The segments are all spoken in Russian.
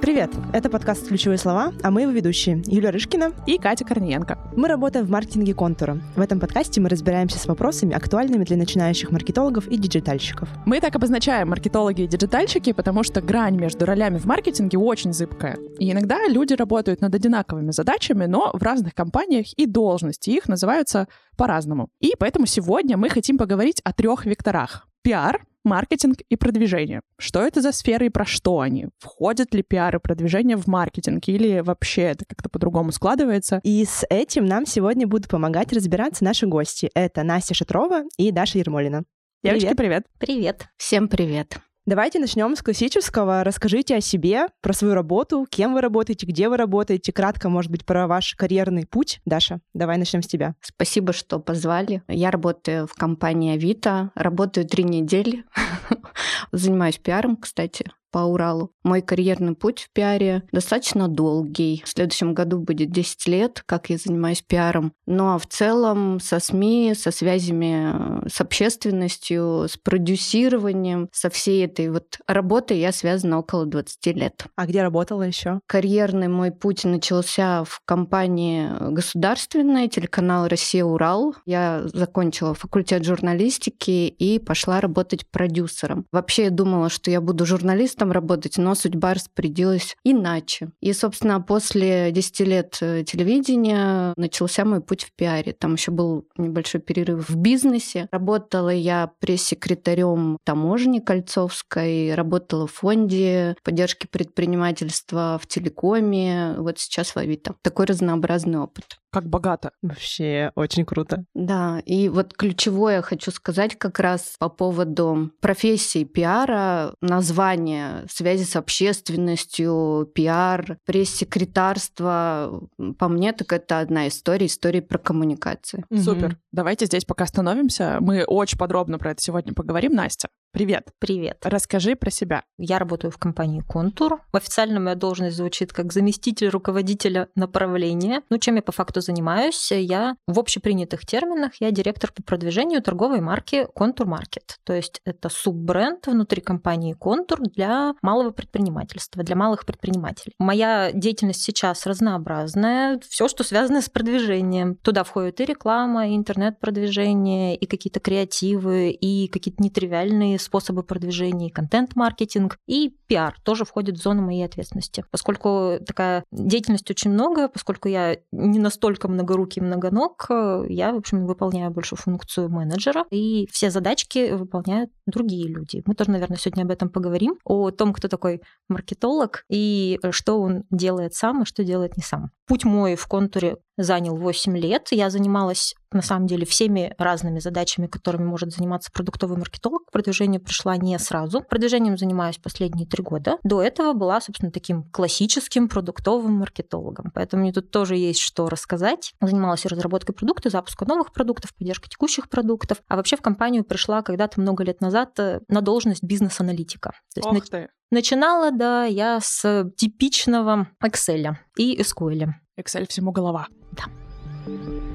Привет! Это подкаст «Ключевые слова», а мы его ведущие Юлия Рышкина и Катя Корниенко. Мы работаем в маркетинге контура. В этом подкасте мы разбираемся с вопросами, актуальными для начинающих маркетологов и диджитальщиков. Мы так обозначаем маркетологи и диджитальщики, потому что грань между ролями в маркетинге очень зыбкая. И иногда люди работают над одинаковыми задачами, но в разных компаниях и должности их называются по-разному. И поэтому сегодня мы хотим поговорить о трех векторах. Пиар, маркетинг и продвижение. Что это за сферы и про что они? Входят ли пиар и продвижение в маркетинг или вообще это как-то по-другому складывается? И с этим нам сегодня будут помогать разбираться наши гости. Это Настя Шатрова и Даша Ермолина. Девочки, привет. Привет. Всем привет. Давайте начнем с классического. Расскажите о себе, про свою работу, кем вы работаете, где вы работаете, кратко, может быть, про ваш карьерный путь. Даша, давай начнем с тебя. Спасибо, что позвали. Я работаю в компании Авито, работаю три недели. Занимаюсь пиаром, кстати по Уралу. Мой карьерный путь в пиаре достаточно долгий. В следующем году будет 10 лет, как я занимаюсь пиаром. Ну а в целом со СМИ, со связями с общественностью, с продюсированием, со всей этой вот работой я связана около 20 лет. А где работала еще? Карьерный мой путь начался в компании государственной, телеканал «Россия-Урал». Я закончила факультет журналистики и пошла работать продюсером. Вообще я думала, что я буду журналистом, журналистом работать, но судьба распорядилась иначе. И, собственно, после 10 лет э, телевидения начался мой путь в пиаре. Там еще был небольшой перерыв в бизнесе. Работала я пресс-секретарем таможни Кольцовской, работала в фонде поддержки предпринимательства в телекоме, вот сейчас в Авито. Такой разнообразный опыт как богато. Вообще очень круто. Да, и вот ключевое хочу сказать как раз по поводу профессии пиара, название, связи с общественностью, пиар, пресс-секретарство. По мне, так это одна история, история про коммуникации. Супер. Давайте здесь пока остановимся. Мы очень подробно про это сегодня поговорим. Настя, Привет. Привет. Расскажи про себя. Я работаю в компании «Контур». Официально моя должность звучит как заместитель руководителя направления. Ну, чем я по факту занимаюсь? Я в общепринятых терминах, я директор по продвижению торговой марки «Контур Маркет». То есть это суббренд внутри компании «Контур» для малого предпринимательства, для малых предпринимателей. Моя деятельность сейчас разнообразная. Все, что связано с продвижением. Туда входит и реклама, и интернет-продвижение, и какие-то креативы, и какие-то нетривиальные способы продвижения, контент-маркетинг и пиар тоже входит в зону моей ответственности. Поскольку такая деятельность очень много, поскольку я не настолько многорукий многоног, я, в общем, выполняю больше функцию менеджера, и все задачки выполняют другие люди. Мы тоже, наверное, сегодня об этом поговорим, о том, кто такой маркетолог и что он делает сам и что делает не сам. Путь мой в контуре занял 8 лет. Я занималась, на самом деле, всеми разными задачами, которыми может заниматься продуктовый маркетолог. К продвижению пришла не сразу. Продвижением занимаюсь последние три года. До этого была, собственно, таким классическим продуктовым маркетологом. Поэтому мне тут тоже есть что рассказать. Занималась разработкой продукта, запуском новых продуктов, поддержкой текущих продуктов. А вообще в компанию пришла когда-то много лет назад э, на должность бизнес-аналитика. То есть Ох ты. Начинала, да, я с типичного Excel и SQL. Excel всему голова. Да.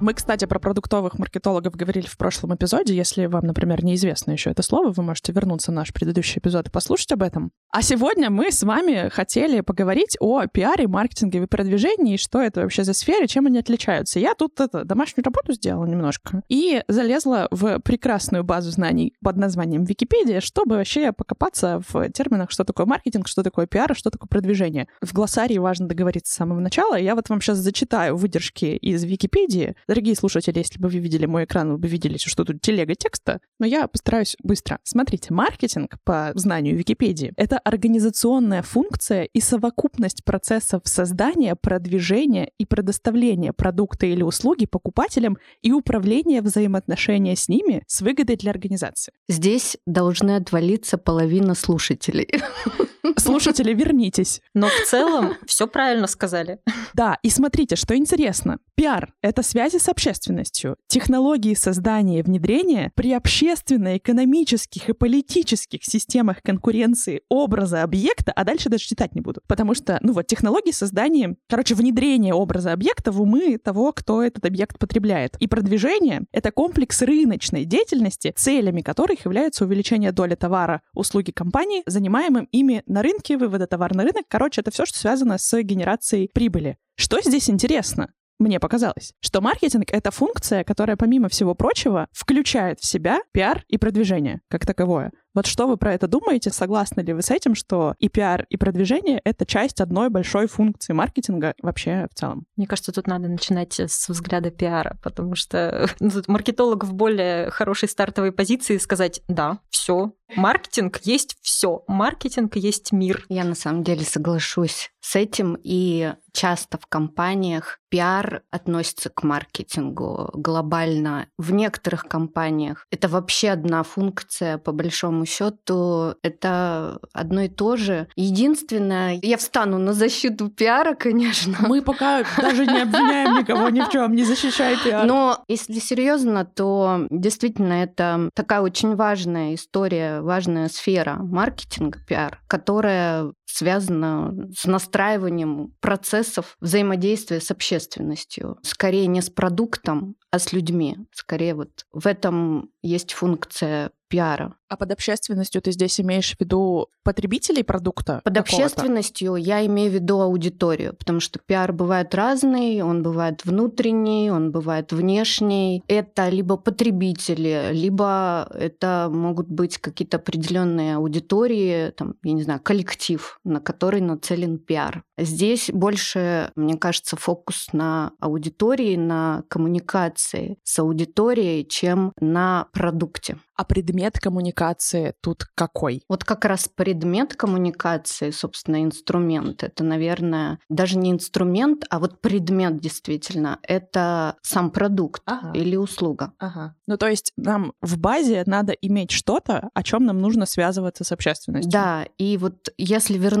Мы, кстати, про продуктовых маркетологов говорили в прошлом эпизоде. Если вам, например, неизвестно еще это слово, вы можете вернуться в наш предыдущий эпизод и послушать об этом. А сегодня мы с вами хотели поговорить о пиаре, маркетинге и продвижении, и что это вообще за сферы, чем они отличаются. Я тут это, домашнюю работу сделала немножко и залезла в прекрасную базу знаний под названием Википедия, чтобы вообще покопаться в терминах, что такое маркетинг, что такое пиар, что такое продвижение. В глоссарии важно договориться с самого начала. Я вот вам сейчас зачитаю выдержки из Википедии, Дорогие слушатели, если бы вы видели мой экран, вы бы видели, что тут телега текста, но я постараюсь быстро. Смотрите, маркетинг, по знанию Википедии, это организационная функция и совокупность процессов создания, продвижения и предоставления продукта или услуги покупателям и управления взаимоотношения с ними с выгодой для организации. Здесь должны отвалиться половина слушателей. Слушатели, вернитесь. Но в целом все правильно сказали. Да, и смотрите, что интересно. Пиар — это связи связи с общественностью, технологии создания и внедрения при общественно-экономических и политических системах конкуренции образа объекта, а дальше даже читать не буду, потому что, ну вот, технологии создания, короче, внедрения образа объекта в умы того, кто этот объект потребляет. И продвижение — это комплекс рыночной деятельности, целями которых являются увеличение доли товара, услуги компании, занимаемым ими на рынке, вывода товара на рынок. Короче, это все, что связано с генерацией прибыли. Что здесь интересно? Мне показалось, что маркетинг — это функция, которая, помимо всего прочего, включает в себя пиар и продвижение как таковое. Вот что вы про это думаете? Согласны ли вы с этим, что и пиар, и продвижение — это часть одной большой функции маркетинга вообще в целом? Мне кажется, тут надо начинать с взгляда пиара, потому что ну, тут маркетолог в более хорошей стартовой позиции сказать «да, все, маркетинг есть все, маркетинг есть мир». Я на самом деле соглашусь с этим, и часто в компаниях пиар относится к маркетингу глобально. В некоторых компаниях это вообще одна функция, по большому счету, это одно и то же. Единственное, я встану на защиту пиара, конечно. Мы пока даже не обвиняем никого ни в чем, не защищай пиар. Но если серьезно, то действительно это такая очень важная история, важная сфера маркетинга, пиар, которая связана с настраиванием процессов взаимодействия с общественностью. Скорее не с продуктом, а с людьми. Скорее вот в этом есть функция пиара. А под общественностью ты здесь имеешь в виду потребителей продукта? Под общественностью я имею в виду аудиторию, потому что пиар бывает разный, он бывает внутренний, он бывает внешний. Это либо потребители, либо это могут быть какие-то определенные аудитории, там, я не знаю, коллектив, на который нацелен пиар. Здесь больше, мне кажется, фокус на аудитории, на коммуникации с аудиторией, чем на продукте. А предмет коммуникации тут какой? Вот как раз предмет коммуникации, собственно, инструмент, это, наверное, даже не инструмент, а вот предмет действительно, это сам продукт ага. или услуга. Ага. Ну, то есть нам в базе надо иметь что-то, о чем нам нужно связываться с общественностью. Да, и вот если вернуться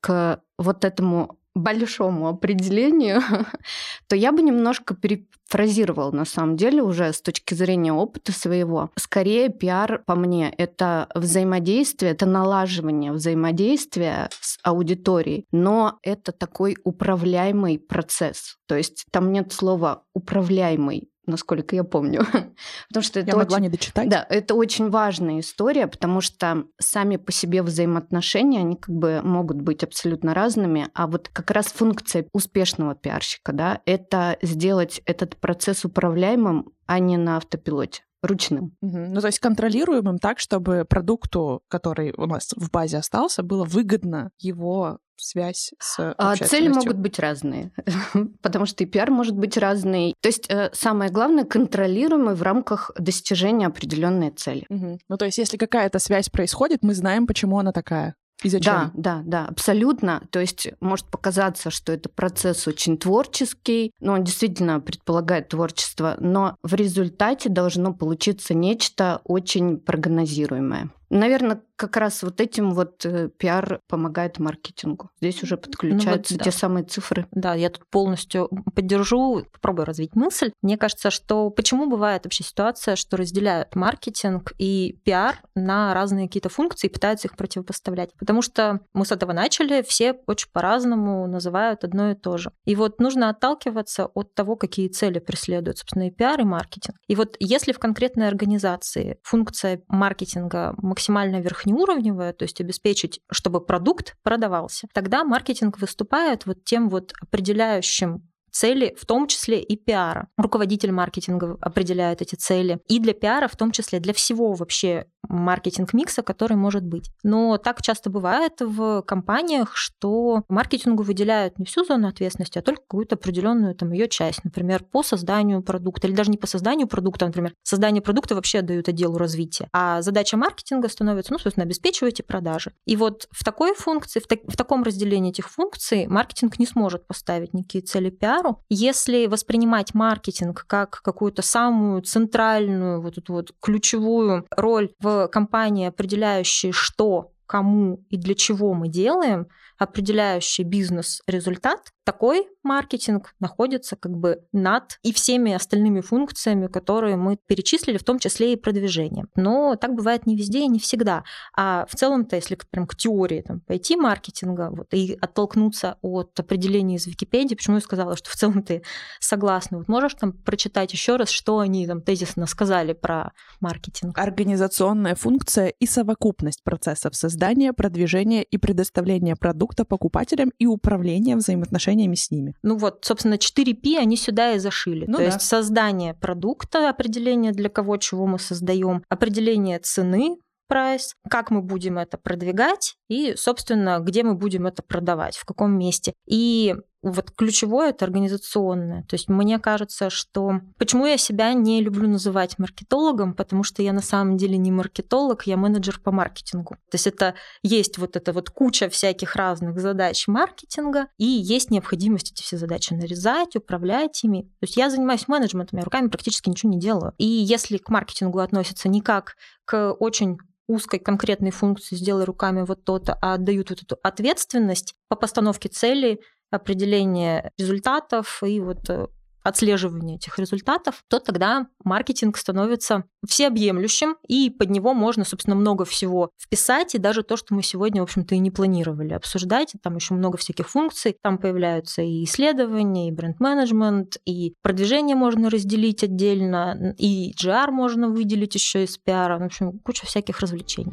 к вот этому большому определению, то я бы немножко перефразировал на самом деле уже с точки зрения опыта своего. Скорее пиар по мне это взаимодействие, это налаживание взаимодействия с аудиторией, но это такой управляемый процесс. То есть там нет слова управляемый, насколько я помню. потому что это я очень... могла не дочитать. Да, это очень важная история, потому что сами по себе взаимоотношения, они как бы могут быть абсолютно разными, а вот как раз функция успешного пиарщика, да, это сделать этот процесс управляемым, а не на автопилоте ручным. Угу. Ну, то есть контролируемым так, чтобы продукту, который у нас в базе остался, было выгодно его связь с а Цели могут быть разные, потому что и пиар может быть разный. То есть э, самое главное контролируемый в рамках достижения определенной цели. Угу. Ну то есть если какая-то связь происходит, мы знаем, почему она такая. И зачем? Да, да, да, абсолютно. То есть может показаться, что это процесс очень творческий, но он действительно предполагает творчество, но в результате должно получиться нечто очень прогнозируемое. Наверное, как раз вот этим вот э, пиар помогает маркетингу. Здесь уже подключаются ну, вот, те да. самые цифры. Да, я тут полностью поддержу, попробую развить мысль. Мне кажется, что почему бывает вообще ситуация, что разделяют маркетинг и пиар на разные какие-то функции и пытаются их противопоставлять. Потому что мы с этого начали, все очень по-разному называют одно и то же. И вот нужно отталкиваться от того, какие цели преследуют, собственно, и пиар, и маркетинг. И вот если в конкретной организации функция маркетинга максимально верхнеуровневая, то есть обеспечить, чтобы продукт продавался, тогда маркетинг выступает вот тем вот определяющим цели, в том числе и пиара. Руководитель маркетинга определяет эти цели. И для пиара, в том числе для всего вообще маркетинг-микса, который может быть. Но так часто бывает в компаниях, что маркетингу выделяют не всю зону ответственности, а только какую-то определенную там ее часть, например, по созданию продукта, или даже не по созданию продукта, а, например, создание продукта вообще отдают отделу развития, а задача маркетинга становится, ну, собственно, обеспечивать продажи. И вот в такой функции, в, так, в таком разделении этих функций маркетинг не сможет поставить никакие цели пиара, пиару. Если воспринимать маркетинг как какую-то самую центральную, вот эту вот ключевую роль в компании, определяющей, что кому и для чего мы делаем, определяющий бизнес-результат, такой маркетинг находится как бы над и всеми остальными функциями, которые мы перечислили, в том числе и продвижение. Но так бывает не везде и не всегда. А в целом-то, если прям к теории там, пойти маркетинга вот, и оттолкнуться от определения из Википедии, почему я сказала, что в целом ты согласна. Вот можешь там прочитать еще раз, что они там тезисно сказали про маркетинг? Организационная функция и совокупность процессов создания, продвижения и предоставления продукта покупателям и управления взаимоотношениями отношениями с ними. Ну вот, собственно, 4P они сюда и зашили. Ну, То да. есть создание продукта, определение для кого, чего мы создаем, определение цены, прайс, как мы будем это продвигать и, собственно, где мы будем это продавать, в каком месте. И вот ключевое это организационное. То есть мне кажется, что... Почему я себя не люблю называть маркетологом? Потому что я на самом деле не маркетолог, я менеджер по маркетингу. То есть это есть вот эта вот куча всяких разных задач маркетинга, и есть необходимость эти все задачи нарезать, управлять ими. То есть я занимаюсь менеджментом, я руками практически ничего не делаю. И если к маркетингу относятся не как к очень узкой конкретной функции «сделай руками вот то-то», а отдают вот эту ответственность по постановке целей, определение результатов и вот э, отслеживание этих результатов, то тогда маркетинг становится всеобъемлющим, и под него можно, собственно, много всего вписать, и даже то, что мы сегодня, в общем-то, и не планировали обсуждать. Там еще много всяких функций. Там появляются и исследования, и бренд-менеджмент, и продвижение можно разделить отдельно, и GR можно выделить еще из пиара. В общем, куча всяких развлечений.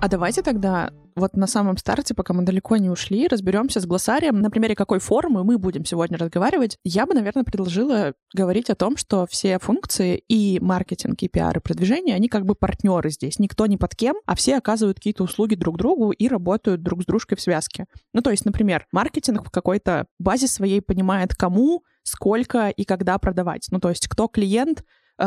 А давайте тогда вот на самом старте, пока мы далеко не ушли, разберемся с глоссарием, на примере какой формы мы будем сегодня разговаривать. Я бы, наверное, предложила говорить о том, что все функции и маркетинг, и пиар, и продвижение, они как бы партнеры здесь. Никто не под кем, а все оказывают какие-то услуги друг другу и работают друг с дружкой в связке. Ну, то есть, например, маркетинг в какой-то базе своей понимает, кому, сколько и когда продавать. Ну, то есть, кто клиент,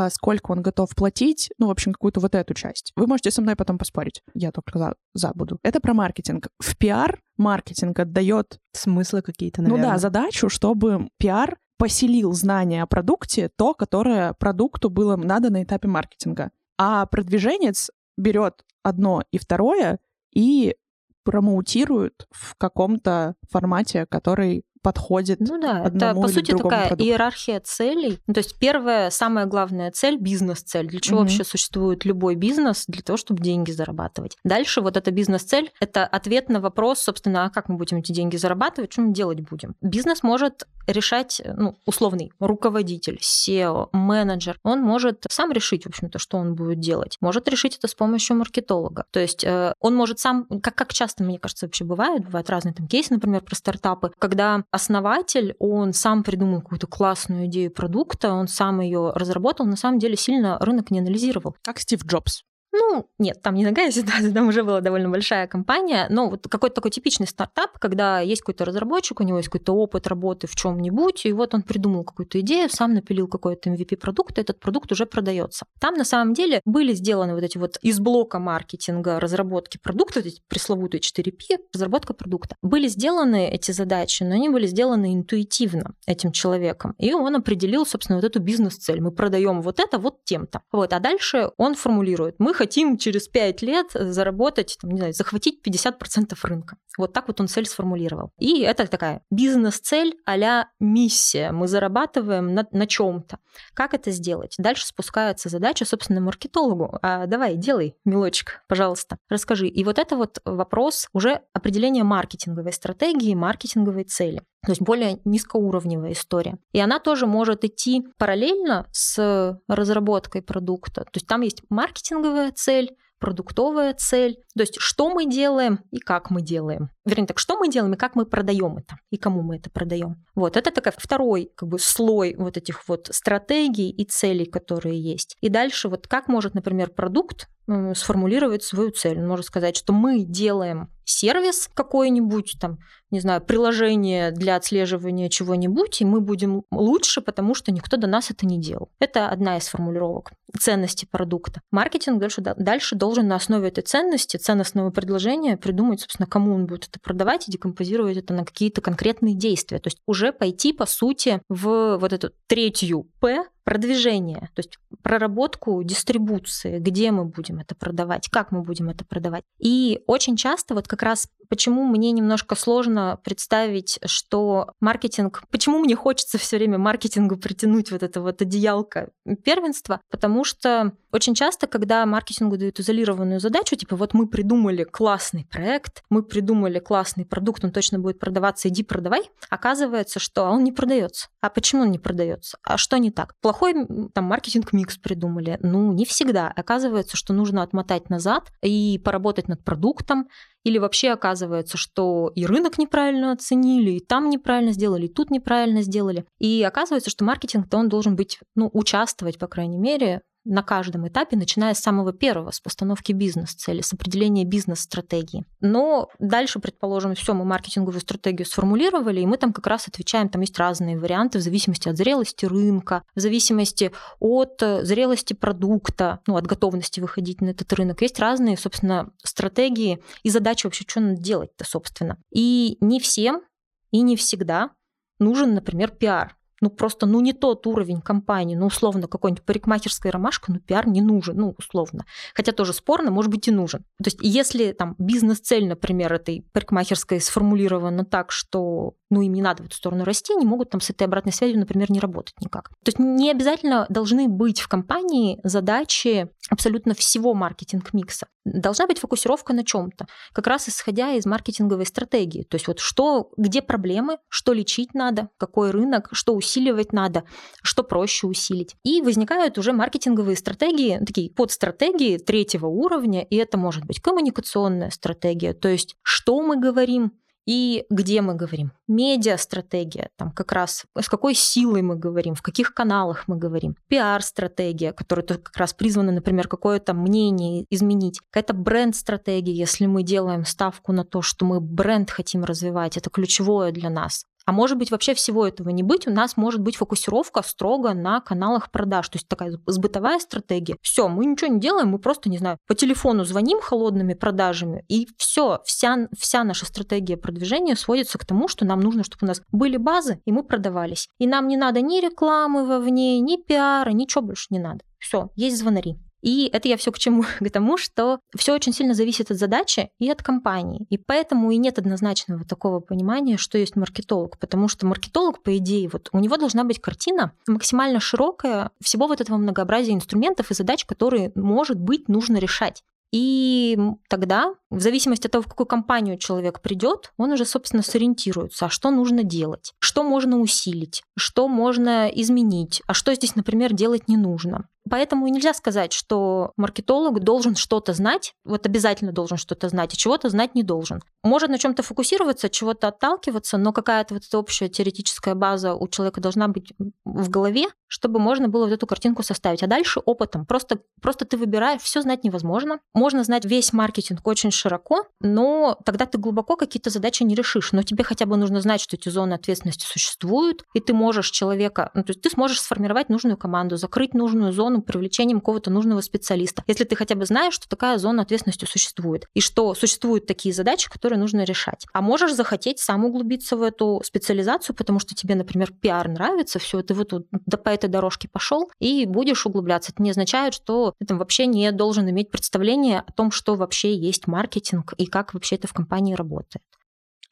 сколько он готов платить, ну, в общем, какую-то вот эту часть. Вы можете со мной потом поспорить. Я только за, за буду. Это про маркетинг. В пиар маркетинг отдает... Смыслы какие-то, наверное. Ну да, задачу, чтобы пиар поселил знание о продукте, то, которое продукту было надо на этапе маркетинга. А продвиженец берет одно и второе и промоутирует в каком-то формате, который подходит Ну да, это по сути такая продукту. иерархия целей. Ну, то есть первая, самая главная цель – бизнес-цель. Для чего mm вообще существует любой бизнес? Для того, чтобы деньги зарабатывать. Дальше вот эта бизнес-цель – это ответ на вопрос, собственно, а как мы будем эти деньги зарабатывать, что мы делать будем. Бизнес может решать, ну, условный руководитель, SEO, менеджер, он может сам решить, в общем-то, что он будет делать. Может решить это с помощью маркетолога. То есть э, он может сам, как, как часто, мне кажется, вообще бывает, бывают разные там кейсы, например, про стартапы, когда основатель, он сам придумал какую-то классную идею продукта, он сам ее разработал, на самом деле сильно рынок не анализировал. Как Стив Джобс. Ну, нет, там не такая ситуация, там уже была довольно большая компания, но вот какой-то такой типичный стартап, когда есть какой-то разработчик, у него есть какой-то опыт работы в чем-нибудь, и вот он придумал какую-то идею, сам напилил какой-то MVP продукт, и этот продукт уже продается. Там на самом деле были сделаны вот эти вот из блока маркетинга разработки продукта, эти пресловутые 4P, разработка продукта. Были сделаны эти задачи, но они были сделаны интуитивно этим человеком, и он определил, собственно, вот эту бизнес-цель. Мы продаем вот это вот тем-то. Вот, а дальше он формулирует, мы хотим через 5 лет заработать, там, не знаю, захватить 50% рынка. Вот так вот он цель сформулировал. И это такая бизнес-цель а миссия. Мы зарабатываем на, на чем-то. Как это сделать? Дальше спускается задача, собственно, маркетологу. А давай, делай, милочек, пожалуйста, расскажи. И вот это вот вопрос уже определения маркетинговой стратегии, маркетинговой цели. То есть более низкоуровневая история. И она тоже может идти параллельно с разработкой продукта. То есть там есть маркетинговая цель, продуктовая цель, то есть что мы делаем и как мы делаем. Вернее, так что мы делаем и как мы продаем это, и кому мы это продаем. Вот, это такой второй как бы слой вот этих вот стратегий и целей, которые есть. И дальше вот как может, например, продукт сформулировать свою цель. Он может сказать, что мы делаем сервис какой-нибудь, там, не знаю, приложение для отслеживания чего-нибудь, и мы будем лучше, потому что никто до нас это не делал. Это одна из формулировок ценности продукта. Маркетинг дальше, дальше должен на основе этой ценности, ценностного предложения придумать, собственно, кому он будет это продавать и декомпозировать это на какие-то конкретные действия. То есть уже пойти, по сути, в вот эту третью П продвижение, то есть проработку дистрибуции, где мы будем это продавать, как мы будем это продавать. И очень часто вот как раз почему мне немножко сложно представить, что маркетинг, почему мне хочется все время маркетингу притянуть вот это вот одеялко первенства, потому что очень часто, когда маркетингу дают изолированную задачу, типа вот мы придумали классный проект, мы придумали классный продукт, он точно будет продаваться, иди продавай, оказывается, что он не продается. А почему он не продается? А что не так? Плохой там маркетинг-микс придумали? Ну, не всегда. Оказывается, что нужно отмотать назад и поработать над продуктом, или вообще оказывается, что и рынок неправильно оценили, и там неправильно сделали, и тут неправильно сделали. И оказывается, что маркетинг-то он должен быть, ну, участвовать, по крайней мере, на каждом этапе, начиная с самого первого, с постановки бизнес-цели, с определения бизнес-стратегии. Но дальше, предположим, все, мы маркетинговую стратегию сформулировали, и мы там как раз отвечаем, там есть разные варианты в зависимости от зрелости рынка, в зависимости от э, зрелости продукта, ну, от готовности выходить на этот рынок. Есть разные, собственно, стратегии и задачи вообще, что надо делать-то, собственно. И не всем и не всегда нужен, например, пиар ну просто, ну не тот уровень компании, ну условно какой-нибудь парикмахерская ромашка, ну пиар не нужен, ну условно. Хотя тоже спорно, может быть и нужен. То есть если там бизнес-цель, например, этой парикмахерской сформулирована так, что ну им не надо в эту сторону расти, они могут там с этой обратной связью, например, не работать никак. То есть не обязательно должны быть в компании задачи абсолютно всего маркетинг-микса. Должна быть фокусировка на чем-то, как раз исходя из маркетинговой стратегии. То есть вот что, где проблемы, что лечить надо, какой рынок, что усиливать надо, что проще усилить. И возникают уже маркетинговые стратегии, такие подстратегии третьего уровня, и это может быть коммуникационная стратегия, то есть что мы говорим, и где мы говорим. Медиа-стратегия, там как раз с какой силой мы говорим, в каких каналах мы говорим. Пиар-стратегия, которая как раз призвана, например, какое-то мнение изменить. Какая-то бренд-стратегия, если мы делаем ставку на то, что мы бренд хотим развивать, это ключевое для нас. А может быть, вообще всего этого не быть. У нас может быть фокусировка строго на каналах продаж. То есть такая сбытовая стратегия. Все, мы ничего не делаем, мы просто, не знаю, по телефону звоним холодными продажами, и все, вся, вся наша стратегия продвижения сводится к тому, что нам нужно, чтобы у нас были базы, и мы продавались. И нам не надо ни рекламы вовне, ни пиара, ничего больше не надо. Все, есть звонари. И это я все к чему? К тому, что все очень сильно зависит от задачи и от компании. И поэтому и нет однозначного такого понимания, что есть маркетолог. Потому что маркетолог, по идее, вот у него должна быть картина максимально широкая всего вот этого многообразия инструментов и задач, которые, может быть, нужно решать. И тогда, в зависимости от того, в какую компанию человек придет, он уже, собственно, сориентируется, а что нужно делать, что можно усилить, что можно изменить, а что здесь, например, делать не нужно. Поэтому нельзя сказать, что маркетолог должен что-то знать, вот обязательно должен что-то знать, и чего-то знать не должен. Может на чем-то фокусироваться, чего-то отталкиваться, но какая-то вот эта общая теоретическая база у человека должна быть в голове, чтобы можно было вот эту картинку составить. А дальше опытом. Просто, просто ты выбираешь, все знать невозможно. Можно знать весь маркетинг очень широко, но тогда ты глубоко какие-то задачи не решишь. Но тебе хотя бы нужно знать, что эти зоны ответственности существуют, и ты можешь человека, ну, то есть ты сможешь сформировать нужную команду, закрыть нужную зону привлечением какого-то нужного специалиста. Если ты хотя бы знаешь, что такая зона ответственности существует, и что существуют такие задачи, которые нужно решать. А можешь захотеть сам углубиться в эту специализацию, потому что тебе, например, пиар нравится, все, ты вот по этой дорожке пошел и будешь углубляться. Это не означает, что ты там вообще не должен иметь представление о том, что вообще есть маркетинг и как вообще это в компании работает.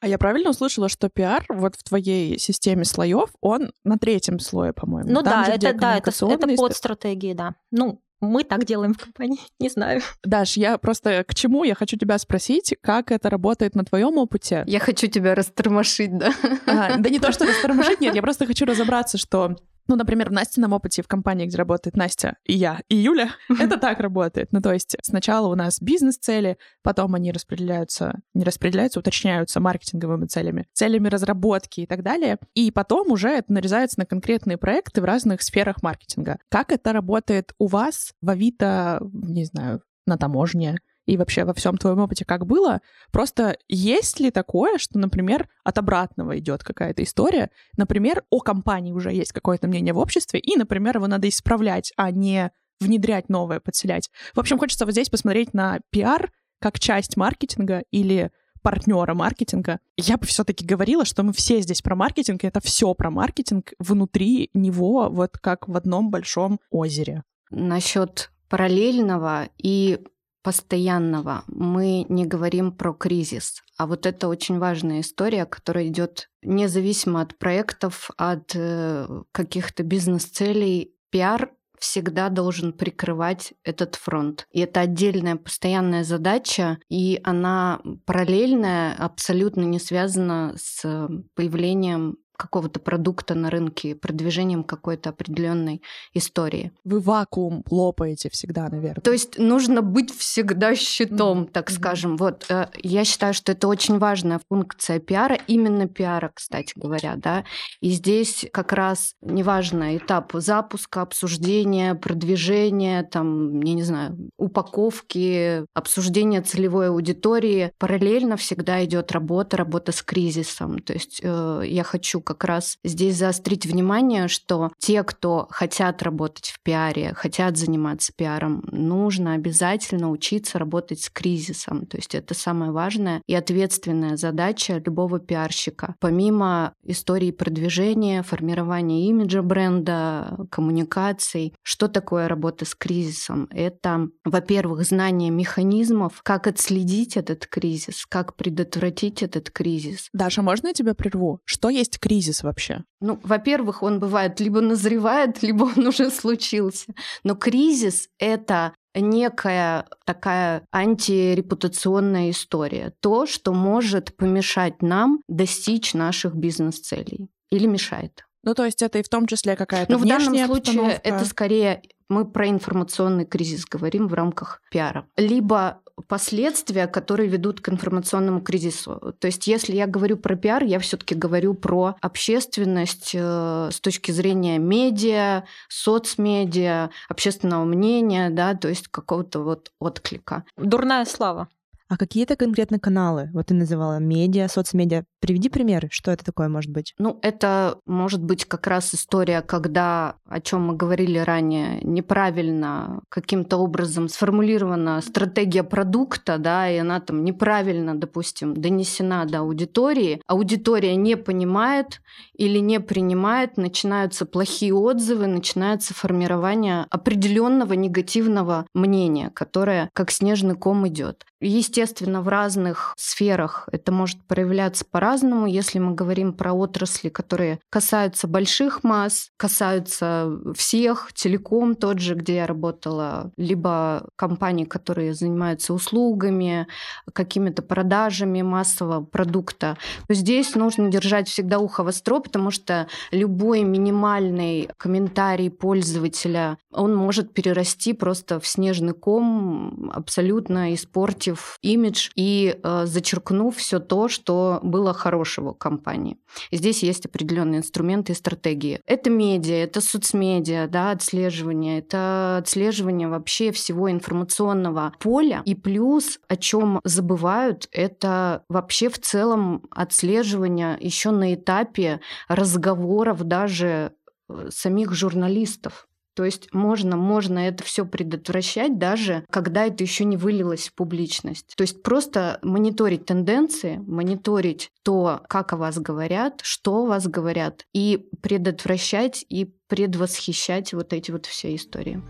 А я правильно услышала, что пиар вот в твоей системе слоев, он на третьем слое, по-моему. Ну Там да, же, это да, это, это под стратегии, да. Ну, мы так делаем в компании, не знаю. Даш, я просто к чему? Я хочу тебя спросить, как это работает на твоем опыте? Я хочу тебя растормошить, да? А, да не то, что растормошить, нет, я просто хочу разобраться, что ну, например, в Настином опыте в компании, где работает Настя и я, и Юля, это так работает. Ну, то есть сначала у нас бизнес-цели, потом они распределяются, не распределяются, уточняются маркетинговыми целями, целями разработки и так далее. И потом уже это нарезается на конкретные проекты в разных сферах маркетинга. Как это работает у вас в Авито, не знаю, на таможне, и вообще во всем твоем опыте как было. Просто есть ли такое, что, например, от обратного идет какая-то история, например, о компании уже есть какое-то мнение в обществе, и, например, его надо исправлять, а не внедрять новое, подселять. В общем, хочется вот здесь посмотреть на пиар как часть маркетинга или партнера маркетинга, я бы все-таки говорила, что мы все здесь про маркетинг, и это все про маркетинг внутри него, вот как в одном большом озере. Насчет параллельного и постоянного мы не говорим про кризис. А вот это очень важная история, которая идет независимо от проектов, от э, каких-то бизнес-целей. Пиар всегда должен прикрывать этот фронт. И это отдельная постоянная задача, и она параллельная, абсолютно не связана с появлением какого-то продукта на рынке, продвижением какой-то определенной истории. Вы вакуум лопаете всегда, наверное. То есть нужно быть всегда щитом, mm-hmm. так скажем. Вот э, я считаю, что это очень важная функция пиара, именно пиара, кстати говоря, да. И здесь как раз неважно этап запуска, обсуждения, продвижения, там, я не знаю, упаковки, обсуждения целевой аудитории. Параллельно всегда идет работа, работа с кризисом. То есть э, я хочу как раз здесь заострить внимание, что те, кто хотят работать в пиаре, хотят заниматься пиаром, нужно обязательно учиться работать с кризисом. То есть это самая важная и ответственная задача любого пиарщика. Помимо истории продвижения, формирования имиджа бренда, коммуникаций, что такое работа с кризисом? Это, во-первых, знание механизмов, как отследить этот кризис, как предотвратить этот кризис. Даша, можно я тебя прерву? Что есть кризис? Кризис вообще? Ну, во-первых, он бывает либо назревает, либо он уже случился. Но кризис — это некая такая антирепутационная история. То, что может помешать нам достичь наших бизнес-целей. Или мешает. Ну, то есть это и в том числе какая-то Ну, в данном случае обстановка. это скорее мы про информационный кризис говорим в рамках пиара. Либо последствия, которые ведут к информационному кризису. То есть, если я говорю про пиар, я все-таки говорю про общественность э, с точки зрения медиа, соцмедиа, общественного мнения, да, то есть какого-то вот отклика. Дурная слава. А какие это конкретно каналы? Вот ты называла медиа, соцмедиа. Приведи примеры, что это такое может быть? Ну, это может быть как раз история, когда, о чем мы говорили ранее, неправильно каким-то образом сформулирована стратегия продукта, да, и она там неправильно, допустим, донесена до аудитории. Аудитория не понимает или не принимает, начинаются плохие отзывы, начинается формирование определенного негативного мнения, которое как снежный ком идет. Естественно, в разных сферах это может проявляться по-разному. Если мы говорим про отрасли, которые касаются больших масс, касаются всех, телеком тот же, где я работала, либо компании, которые занимаются услугами, какими-то продажами массового продукта, то здесь нужно держать всегда ухо востро, потому что любой минимальный комментарий пользователя, он может перерасти просто в снежный ком, абсолютно испортив имидж и э, зачеркнув все то, что было хорошего компании. И здесь есть определенные инструменты и стратегии. Это медиа, это соцмедиа, да, отслеживание, это отслеживание вообще всего информационного поля. И плюс, о чем забывают, это вообще в целом отслеживание еще на этапе разговоров даже э, самих журналистов. То есть можно, можно это все предотвращать даже, когда это еще не вылилось в публичность. То есть просто мониторить тенденции, мониторить то, как о вас говорят, что о вас говорят, и предотвращать и предвосхищать вот эти вот все истории.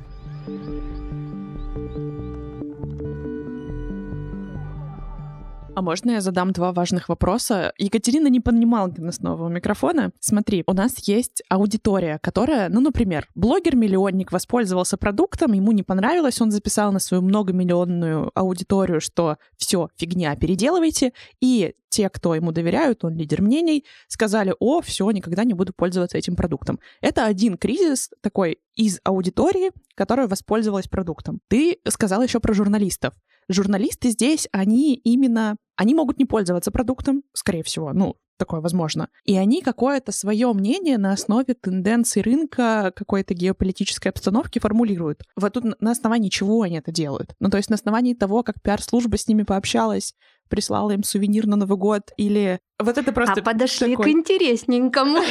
А можно я задам два важных вопроса? Екатерина не понимала с нового микрофона. Смотри, у нас есть аудитория, которая, ну, например, блогер-миллионник воспользовался продуктом, ему не понравилось, он записал на свою многомиллионную аудиторию, что все, фигня, переделывайте, и те, кто ему доверяют, он лидер мнений, сказали, о, все, никогда не буду пользоваться этим продуктом. Это один кризис такой из аудитории, которая воспользовалась продуктом. Ты сказал еще про журналистов журналисты здесь, они именно, они могут не пользоваться продуктом, скорее всего, ну, такое возможно. И они какое-то свое мнение на основе тенденций рынка, какой-то геополитической обстановки формулируют. Вот тут на основании чего они это делают? Ну, то есть на основании того, как пиар-служба с ними пообщалась, прислала им сувенир на Новый год, или вот это просто... А подошли такой... к интересненькому.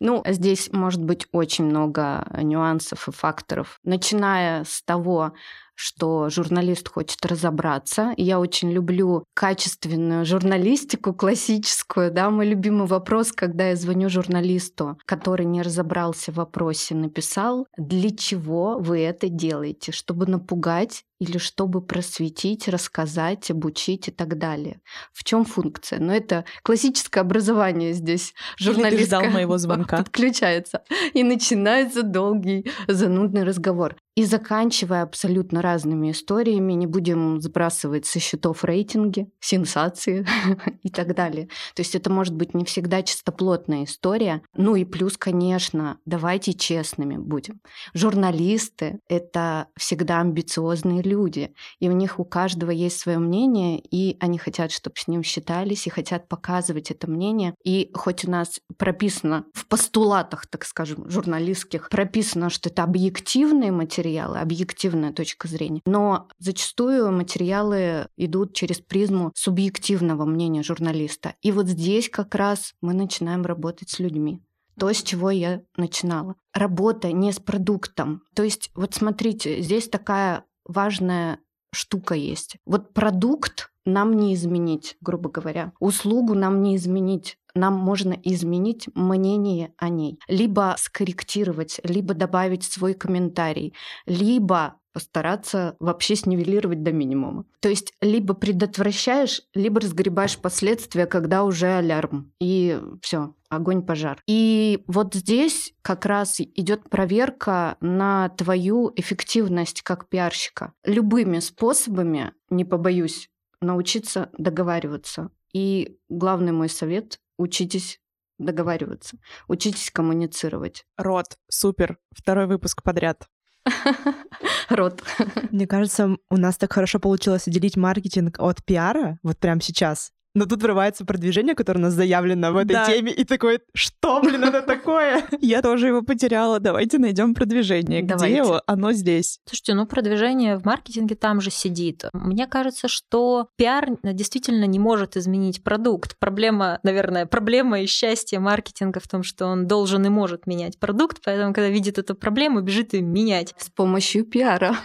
Ну, здесь может быть очень много нюансов и факторов, начиная с того, что журналист хочет разобраться. Я очень люблю качественную журналистику, классическую. Да? Мой любимый вопрос, когда я звоню журналисту, который не разобрался в вопросе, написал, для чего вы это делаете? Чтобы напугать или чтобы просветить, рассказать, обучить и так далее. В чем функция? Но ну, это классическое образование здесь. Журналист ждал моего звонка. Подключается. И начинается долгий занудный разговор и заканчивая абсолютно разными историями, не будем сбрасывать со счетов рейтинги, сенсации и так далее. То есть это может быть не всегда чистоплотная история. Ну и плюс, конечно, давайте честными будем. Журналисты — это всегда амбициозные люди, и у них у каждого есть свое мнение, и они хотят, чтобы с ним считались, и хотят показывать это мнение. И хоть у нас прописано в постулатах, так скажем, журналистских, прописано, что это объективные материалы, объективная точка зрения. Но зачастую материалы идут через призму субъективного мнения журналиста. И вот здесь как раз мы начинаем работать с людьми то, с чего я начинала. Работа не с продуктом. То есть, вот смотрите, здесь такая важная штука есть. Вот продукт нам не изменить, грубо говоря. Услугу нам не изменить нам можно изменить мнение о ней. Либо скорректировать, либо добавить свой комментарий, либо постараться вообще снивелировать до минимума. То есть либо предотвращаешь, либо разгребаешь последствия, когда уже алярм. И все, огонь, пожар. И вот здесь как раз идет проверка на твою эффективность как пиарщика. Любыми способами, не побоюсь, научиться договариваться. И главный мой совет учитесь договариваться, учитесь коммуницировать. Рот, супер, второй выпуск подряд. Рот. Мне кажется, у нас так хорошо получилось отделить маркетинг от пиара вот прямо сейчас. Но тут врывается продвижение, которое у нас заявлено в этой да. теме, и такой, что, блин, это такое? Я тоже его потеряла. Давайте найдем продвижение. Где оно здесь? Слушайте, ну продвижение в маркетинге там же сидит. Мне кажется, что пиар действительно не может изменить продукт. Проблема, наверное, проблема и счастье маркетинга в том, что он должен и может менять продукт, поэтому, когда видит эту проблему, бежит ее менять. С помощью пиара.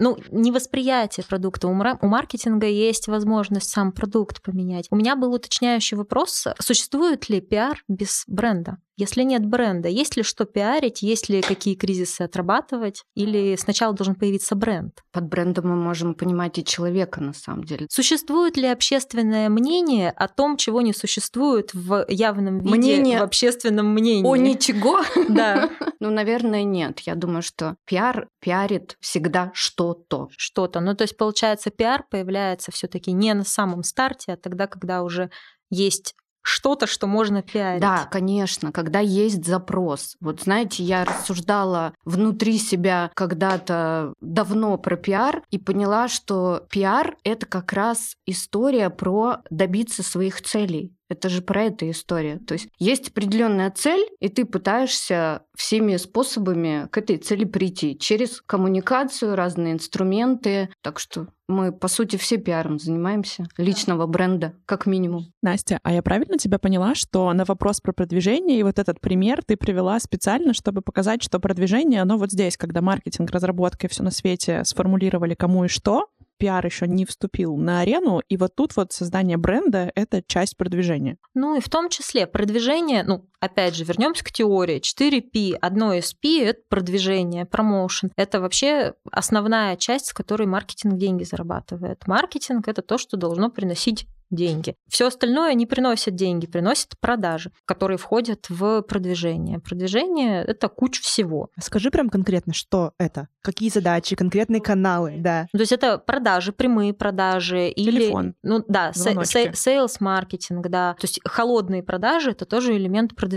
Ну, не восприятие продукта. У маркетинга есть возможность сам продукт поменять. У меня был уточняющий вопрос, существует ли пиар без бренда? Если нет бренда, есть ли что пиарить, есть ли какие кризисы отрабатывать, или сначала должен появиться бренд? Под брендом мы можем понимать и человека на самом деле. Существует ли общественное мнение о том, чего не существует в явном виде, мнение в общественном мнении? О ничего? Да. Ну, наверное, нет. Я думаю, что пиар пиарит всегда что-то. Что-то. Ну, то есть, получается, пиар появляется все таки не на самом старте, а тогда, когда уже есть что-то, что можно пиарить. Да, конечно, когда есть запрос. Вот знаете, я рассуждала внутри себя когда-то давно про пиар и поняла, что пиар — это как раз история про добиться своих целей. Это же про это история. То есть есть определенная цель, и ты пытаешься всеми способами к этой цели прийти. Через коммуникацию, разные инструменты. Так что мы, по сути, все пиаром занимаемся. Личного бренда, как минимум. Настя, а я правильно тебя поняла, что на вопрос про продвижение и вот этот пример ты привела специально, чтобы показать, что продвижение, оно вот здесь, когда маркетинг, разработка и все на свете сформулировали кому и что, пиар еще не вступил на арену, и вот тут вот создание бренда — это часть продвижения. Ну и в том числе продвижение, ну, опять же, вернемся к теории. 4P, одно из P — это продвижение, промоушен. Это вообще основная часть, с которой маркетинг деньги зарабатывает. Маркетинг — это то, что должно приносить деньги. Все остальное не приносит деньги, приносит продажи, которые входят в продвижение. Продвижение — это куча всего. Скажи прям конкретно, что это? Какие задачи, конкретные каналы, да? То есть это продажи, прямые продажи. Телефон. Или, ну да, sales маркетинг, да. То есть холодные продажи — это тоже элемент продвижения.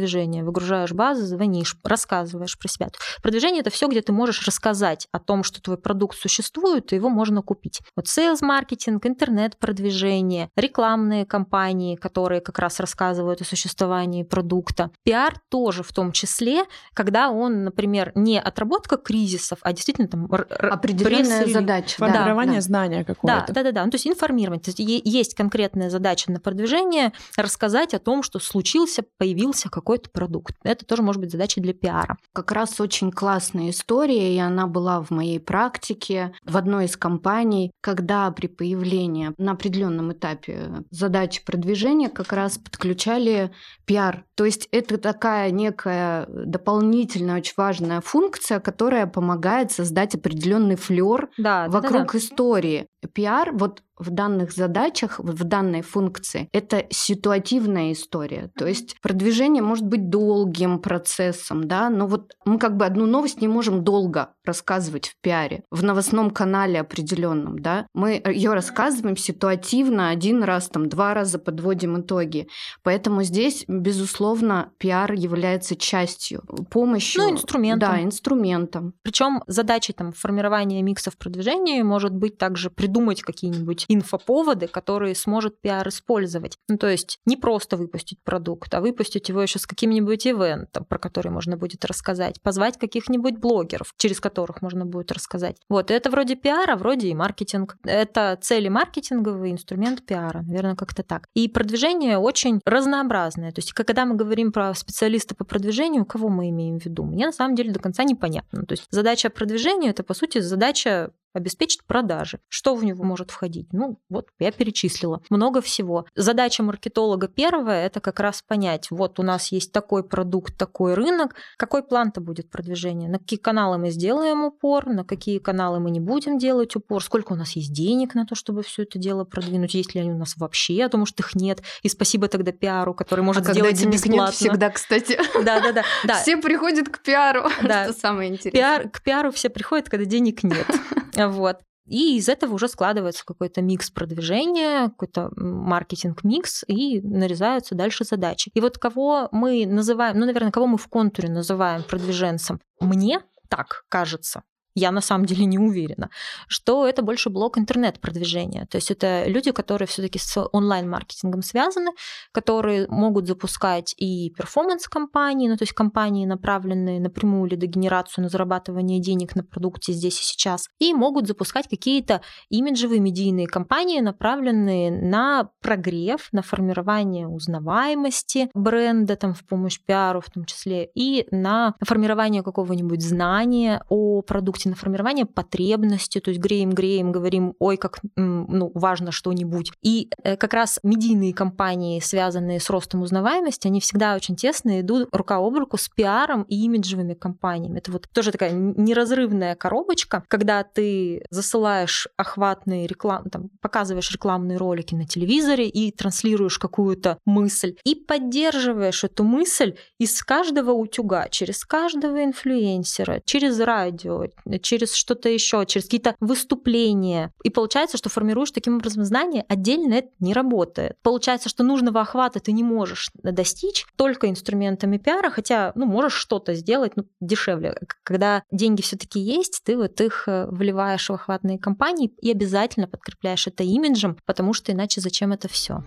Выгружаешь базы, звонишь, рассказываешь про себя. Продвижение — это все, где ты можешь рассказать о том, что твой продукт существует, и его можно купить. Вот sales маркетинг, интернет-продвижение, рекламные кампании, которые как раз рассказывают о существовании продукта. Пиар тоже в том числе, когда он, например, не отработка кризисов, а действительно там определенная задача. Формирование да, знания какого-то. Да, да, да, да. Ну, то есть информировать. То есть есть конкретная задача на продвижение рассказать о том, что случился, появился какой-то продукт. Это тоже может быть задача для пиара. Как раз очень классная история, и она была в моей практике в одной из компаний, когда при появлении на определенном этапе задачи продвижения как раз подключали пиар. То есть это такая некая дополнительная, очень важная функция, которая помогает создать определенный флер да, вокруг да, да, истории. Пиар, вот в данных задачах, в данной функции, это ситуативная история. То есть продвижение может быть долгим процессом, да, но вот мы как бы одну новость не можем долго рассказывать в пиаре, в новостном канале определенном, да. Мы ее рассказываем ситуативно один раз, там, два раза подводим итоги. Поэтому здесь, безусловно, пиар является частью, помощью. Ну, инструментом. Да, инструментом. Причем задача там формирования миксов продвижения может быть также придумать какие-нибудь инфоповоды, которые сможет пиар использовать. Ну, то есть не просто выпустить продукт, а выпустить его еще с каким-нибудь ивентом, про который можно будет рассказать, позвать каких-нибудь блогеров, через которых можно будет рассказать. Вот, это вроде пиара, вроде и маркетинг. Это цели маркетинговый инструмент пиара, наверное, как-то так. И продвижение очень разнообразное. То есть, когда мы говорим про специалиста по продвижению, кого мы имеем в виду? Мне на самом деле до конца непонятно. То есть задача продвижения это, по сути, задача обеспечить продажи. Что в него может входить? Ну, вот я перечислила. Много всего. Задача маркетолога первая – это как раз понять, вот у нас есть такой продукт, такой рынок, какой план-то будет продвижения, на какие каналы мы сделаем упор, на какие каналы мы не будем делать упор, сколько у нас есть денег на то, чтобы все это дело продвинуть, есть ли они у нас вообще, а то, может, их нет. И спасибо тогда пиару, который может а сделать когда бесплатно. Нет всегда, кстати. Да-да-да. Все приходят к пиару, да. что самое интересное. Пиар, к пиару все приходят, когда денег нет. Вот. И из этого уже складывается какой-то микс продвижения, какой-то маркетинг-микс, и нарезаются дальше задачи. И вот кого мы называем, ну, наверное, кого мы в контуре называем продвиженцем, мне так кажется, я на самом деле не уверена, что это больше блок интернет-продвижения. То есть это люди, которые все-таки с онлайн-маркетингом связаны, которые могут запускать и перформанс-компании, ну то есть компании, направленные напрямую или генерацию на зарабатывание денег на продукте здесь и сейчас, и могут запускать какие-то имиджевые медийные компании, направленные на прогрев, на формирование узнаваемости бренда там в помощь пиару в том числе, и на формирование какого-нибудь знания о продукте продукте, на формирование потребности, то есть греем-греем, говорим, ой, как ну, важно что-нибудь. И э, как раз медийные компании, связанные с ростом узнаваемости, они всегда очень тесно идут рука об руку с пиаром и имиджевыми компаниями. Это вот тоже такая неразрывная коробочка, когда ты засылаешь охватные рекламы, там, показываешь рекламные ролики на телевизоре и транслируешь какую-то мысль, и поддерживаешь эту мысль из каждого утюга, через каждого инфлюенсера, через радио, через что-то еще, через какие-то выступления. И получается, что формируешь таким образом знания, отдельно это не работает. Получается, что нужного охвата ты не можешь достичь только инструментами пиара, хотя, ну, можешь что-то сделать ну, дешевле. Когда деньги все-таки есть, ты вот их э, вливаешь в охватные компании и обязательно подкрепляешь это имиджем, потому что иначе зачем это все?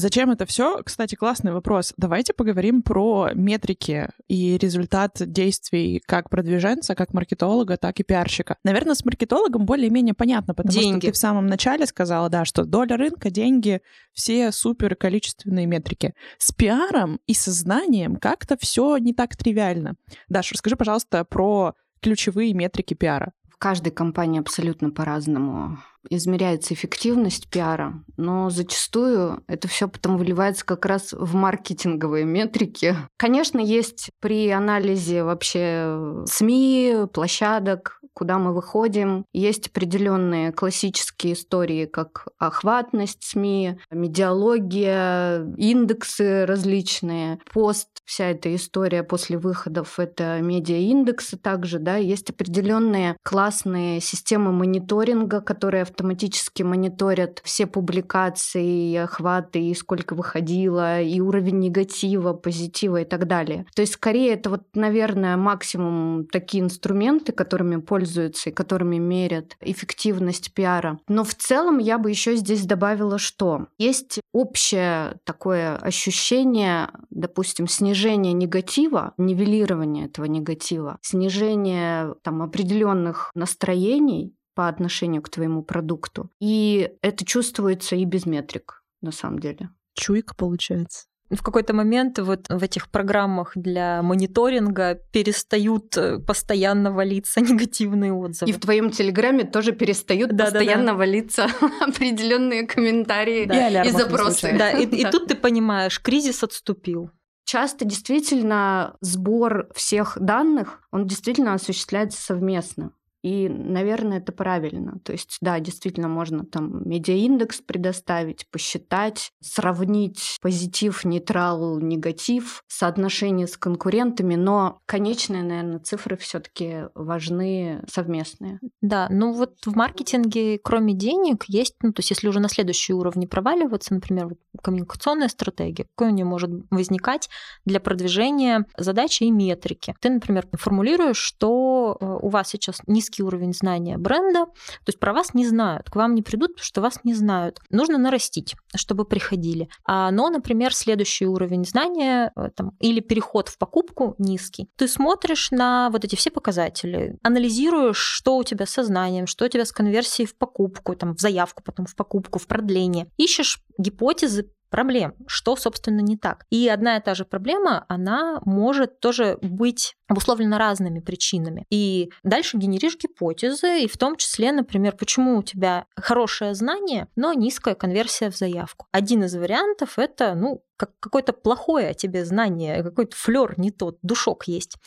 Зачем это все? Кстати, классный вопрос. Давайте поговорим про метрики и результат действий как продвиженца, как маркетолога, так и пиарщика. Наверное, с маркетологом более-менее понятно, потому деньги. что ты в самом начале сказала, да, что доля рынка, деньги, все супер количественные метрики. С пиаром и сознанием как-то все не так тривиально. Даша, расскажи, пожалуйста, про ключевые метрики пиара. В каждой компании абсолютно по-разному измеряется эффективность пиара, но зачастую это все потом выливается как раз в маркетинговые метрики. Конечно, есть при анализе вообще СМИ, площадок, куда мы выходим. Есть определенные классические истории, как охватность СМИ, медиалогия, индексы различные, пост, вся эта история после выходов — это медиаиндексы также, да, есть определенные классные системы мониторинга, которые автоматически мониторят все публикации, охваты, и сколько выходило, и уровень негатива, позитива и так далее. То есть скорее это вот, наверное, максимум такие инструменты, которыми пользуются и которыми мерят эффективность пиара. Но в целом я бы еще здесь добавила, что есть общее такое ощущение, допустим, снижения негатива, нивелирования этого негатива, снижение там определенных настроений по отношению к твоему продукту. И это чувствуется и без метрик, на самом деле. Чуйка получается в какой-то момент вот в этих программах для мониторинга перестают э, постоянно валиться негативные отзывы. И в твоем телеграме тоже перестают да, постоянно да, да. валиться определенные комментарии да. и запросы. Да, и, и тут ты понимаешь, кризис отступил. Часто действительно сбор всех данных, он действительно осуществляется совместно. И, наверное, это правильно. То есть, да, действительно можно там медиаиндекс предоставить, посчитать, сравнить позитив, нейтрал, негатив, соотношение с конкурентами, но конечные, наверное, цифры все таки важны совместные. Да, ну вот в маркетинге, кроме денег, есть, ну то есть если уже на следующий уровень проваливаться, например, вот коммуникационная стратегия, какой у нее может возникать для продвижения задачи и метрики. Ты, например, формулируешь, что э, у вас сейчас низкий низкий уровень знания бренда, то есть про вас не знают, к вам не придут, потому что вас не знают. Нужно нарастить, чтобы приходили. А, но, например, следующий уровень знания э, там, или переход в покупку низкий. Ты смотришь на вот эти все показатели, анализируешь, что у тебя со знанием, что у тебя с конверсией в покупку, там, в заявку, потом в покупку, в продление. Ищешь гипотезы, проблем, что, собственно, не так. И одна и та же проблема, она может тоже быть обусловлена разными причинами. И дальше генеришь гипотезы, и в том числе, например, почему у тебя хорошее знание, но низкая конверсия в заявку. Один из вариантов это, ну, как какое-то плохое о тебе знание, какой-то флер не тот, душок есть.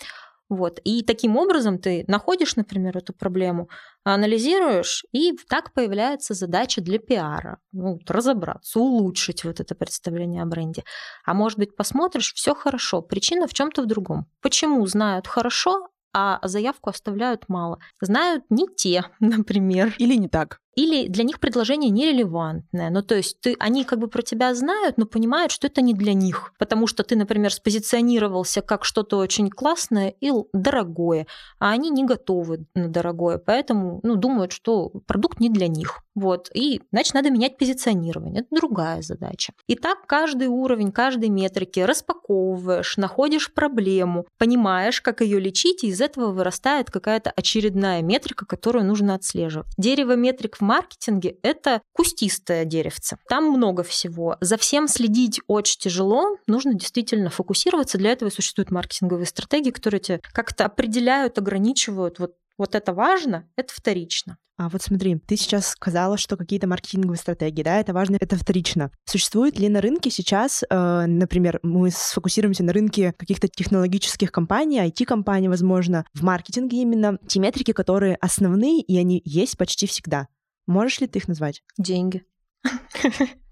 Вот. И таким образом ты находишь, например, эту проблему, анализируешь, и так появляется задача для пиара. Ну, разобраться, улучшить вот это представление о бренде. А может быть, посмотришь, все хорошо, причина в чем-то в другом. Почему знают хорошо, а заявку оставляют мало. Знают не те, например. Или не так или для них предложение нерелевантное. Ну, то есть ты, они как бы про тебя знают, но понимают, что это не для них. Потому что ты, например, спозиционировался как что-то очень классное и дорогое, а они не готовы на дорогое, поэтому ну, думают, что продукт не для них. Вот. И, значит, надо менять позиционирование. Это другая задача. И так каждый уровень, каждой метрики распаковываешь, находишь проблему, понимаешь, как ее лечить, и из этого вырастает какая-то очередная метрика, которую нужно отслеживать. Дерево метрик в маркетинге — это кустистое деревце. Там много всего. За всем следить очень тяжело. Нужно действительно фокусироваться. Для этого существуют маркетинговые стратегии, которые тебя как-то определяют, ограничивают. Вот вот это важно, это вторично. А вот смотри, ты сейчас сказала, что какие-то маркетинговые стратегии, да, это важно, это вторично. Существует ли на рынке сейчас, э, например, мы сфокусируемся на рынке каких-то технологических компаний, IT-компаний, возможно, в маркетинге именно, те метрики, которые основные, и они есть почти всегда. Можешь ли ты их назвать? Деньги.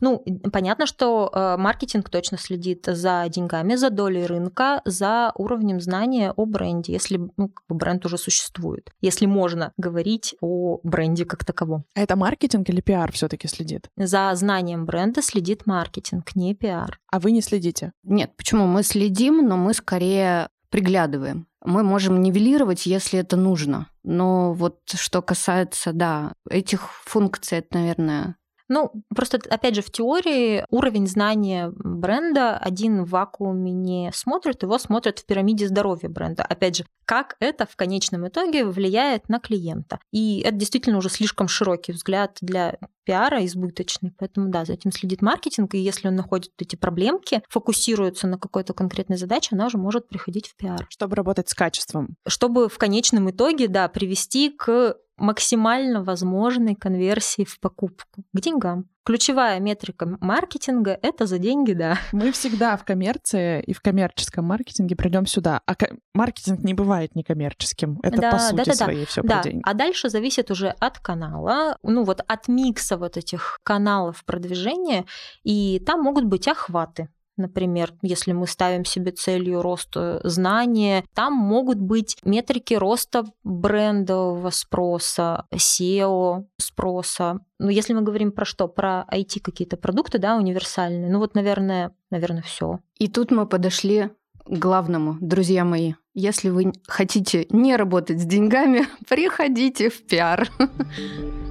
Ну, понятно, что э, маркетинг точно следит за деньгами, за долей рынка, за уровнем знания о бренде, если ну, бренд уже существует, если можно говорить о бренде как таковом. А это маркетинг или пиар все-таки следит? За знанием бренда следит маркетинг, не пиар. А вы не следите? Нет, почему? Мы следим, но мы скорее приглядываем. Мы можем нивелировать, если это нужно. Но вот что касается, да, этих функций, это, наверное, ну, просто, опять же, в теории уровень знания бренда один в вакууме не смотрит, его смотрят в пирамиде здоровья бренда. Опять же, как это в конечном итоге влияет на клиента. И это действительно уже слишком широкий взгляд для пиара избыточный. Поэтому, да, за этим следит маркетинг, и если он находит эти проблемки, фокусируется на какой-то конкретной задаче, она уже может приходить в пиар. Чтобы работать с качеством. Чтобы в конечном итоге, да, привести к максимально возможной конверсии в покупку к деньгам. Ключевая метрика маркетинга — это за деньги, да. Мы всегда в коммерции и в коммерческом маркетинге придем сюда. А маркетинг не бывает некоммерческим. Это да, по сути да, да, своей все да. про деньги. А дальше зависит уже от канала, ну вот от микса вот этих каналов продвижения, и там могут быть охваты например, если мы ставим себе целью рост знания, там могут быть метрики роста брендового спроса, SEO спроса. Ну, если мы говорим про что? Про IT какие-то продукты, да, универсальные. Ну вот, наверное, наверное, все. И тут мы подошли главному, друзья мои. Если вы хотите не работать с деньгами, приходите в пиар.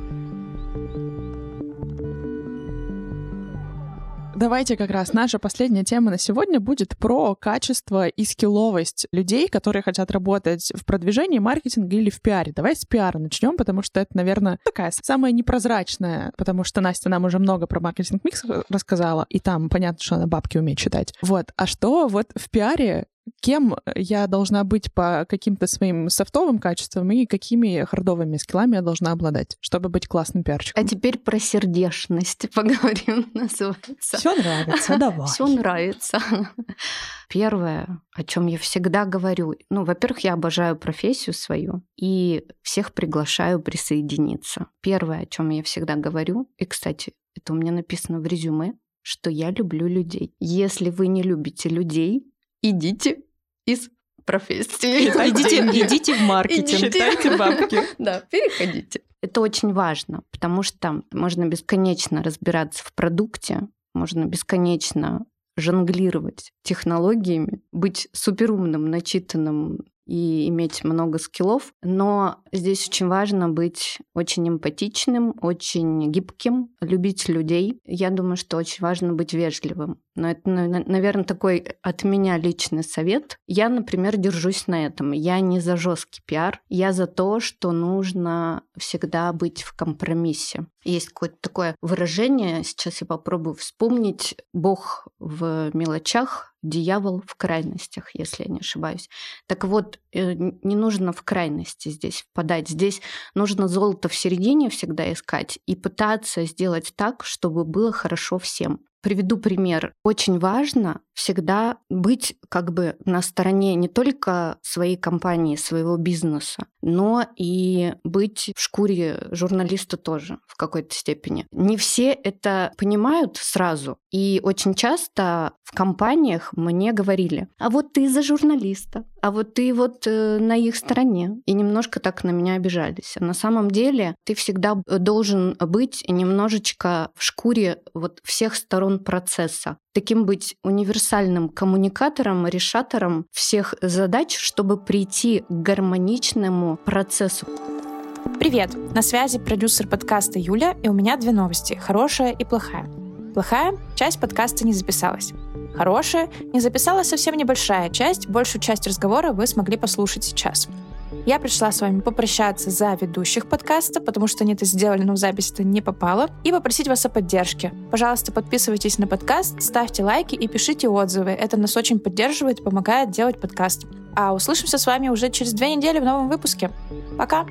Давайте как раз наша последняя тема на сегодня будет про качество и скилловость людей, которые хотят работать в продвижении, маркетинге или в пиаре. Давай с пиара начнем, потому что это, наверное, такая самая непрозрачная, потому что Настя нам уже много про маркетинг-микс рассказала, и там понятно, что она бабки умеет читать. Вот. А что вот в пиаре кем я должна быть по каким-то своим софтовым качествам и какими хардовыми скиллами я должна обладать, чтобы быть классным пиарчиком. А теперь про сердечность поговорим, называется. Все нравится, давай. Все нравится. Первое, о чем я всегда говорю, ну, во-первых, я обожаю профессию свою и всех приглашаю присоединиться. Первое, о чем я всегда говорю, и, кстати, это у меня написано в резюме, что я люблю людей. Если вы не любите людей, идите из профессии. Идите, идите в маркетинг. Считайте бабки. Да, переходите. Это очень важно, потому что можно бесконечно разбираться в продукте, можно бесконечно жонглировать технологиями, быть суперумным, начитанным и иметь много скиллов, но здесь очень важно быть очень эмпатичным, очень гибким, любить людей. Я думаю, что очень важно быть вежливым. Но это, наверное, такой от меня личный совет. Я, например, держусь на этом. Я не за жесткий пиар, я за то, что нужно всегда быть в компромиссе. Есть какое-то такое выражение, сейчас я попробую вспомнить, Бог в мелочах, дьявол в крайностях, если я не ошибаюсь. Так вот, э, не нужно в крайности здесь впадать. Здесь нужно золото в середине всегда искать и пытаться сделать так, чтобы было хорошо всем. Приведу пример. Очень важно всегда быть как бы на стороне не только своей компании, своего бизнеса, но и быть в шкуре журналиста тоже в какой-то степени. Не все это понимают сразу. И очень часто в компаниях мне говорили, а вот ты за журналиста, а вот ты вот э, на их стороне. И немножко так на меня обижались. А на самом деле ты всегда должен быть немножечко в шкуре вот всех сторон процесса. Таким быть универсальным коммуникатором, решатором всех задач, чтобы прийти к гармоничному процессу. Привет! На связи продюсер подкаста Юля, и у меня две новости – хорошая и плохая. Плохая – часть подкаста не записалась. Хорошая – не записалась совсем небольшая часть, большую часть разговора вы смогли послушать сейчас. Я пришла с вами попрощаться за ведущих подкаста, потому что они это сделали, но в запись это не попало, и попросить вас о поддержке. Пожалуйста, подписывайтесь на подкаст, ставьте лайки и пишите отзывы. Это нас очень поддерживает и помогает делать подкаст. А услышимся с вами уже через две недели в новом выпуске. Пока!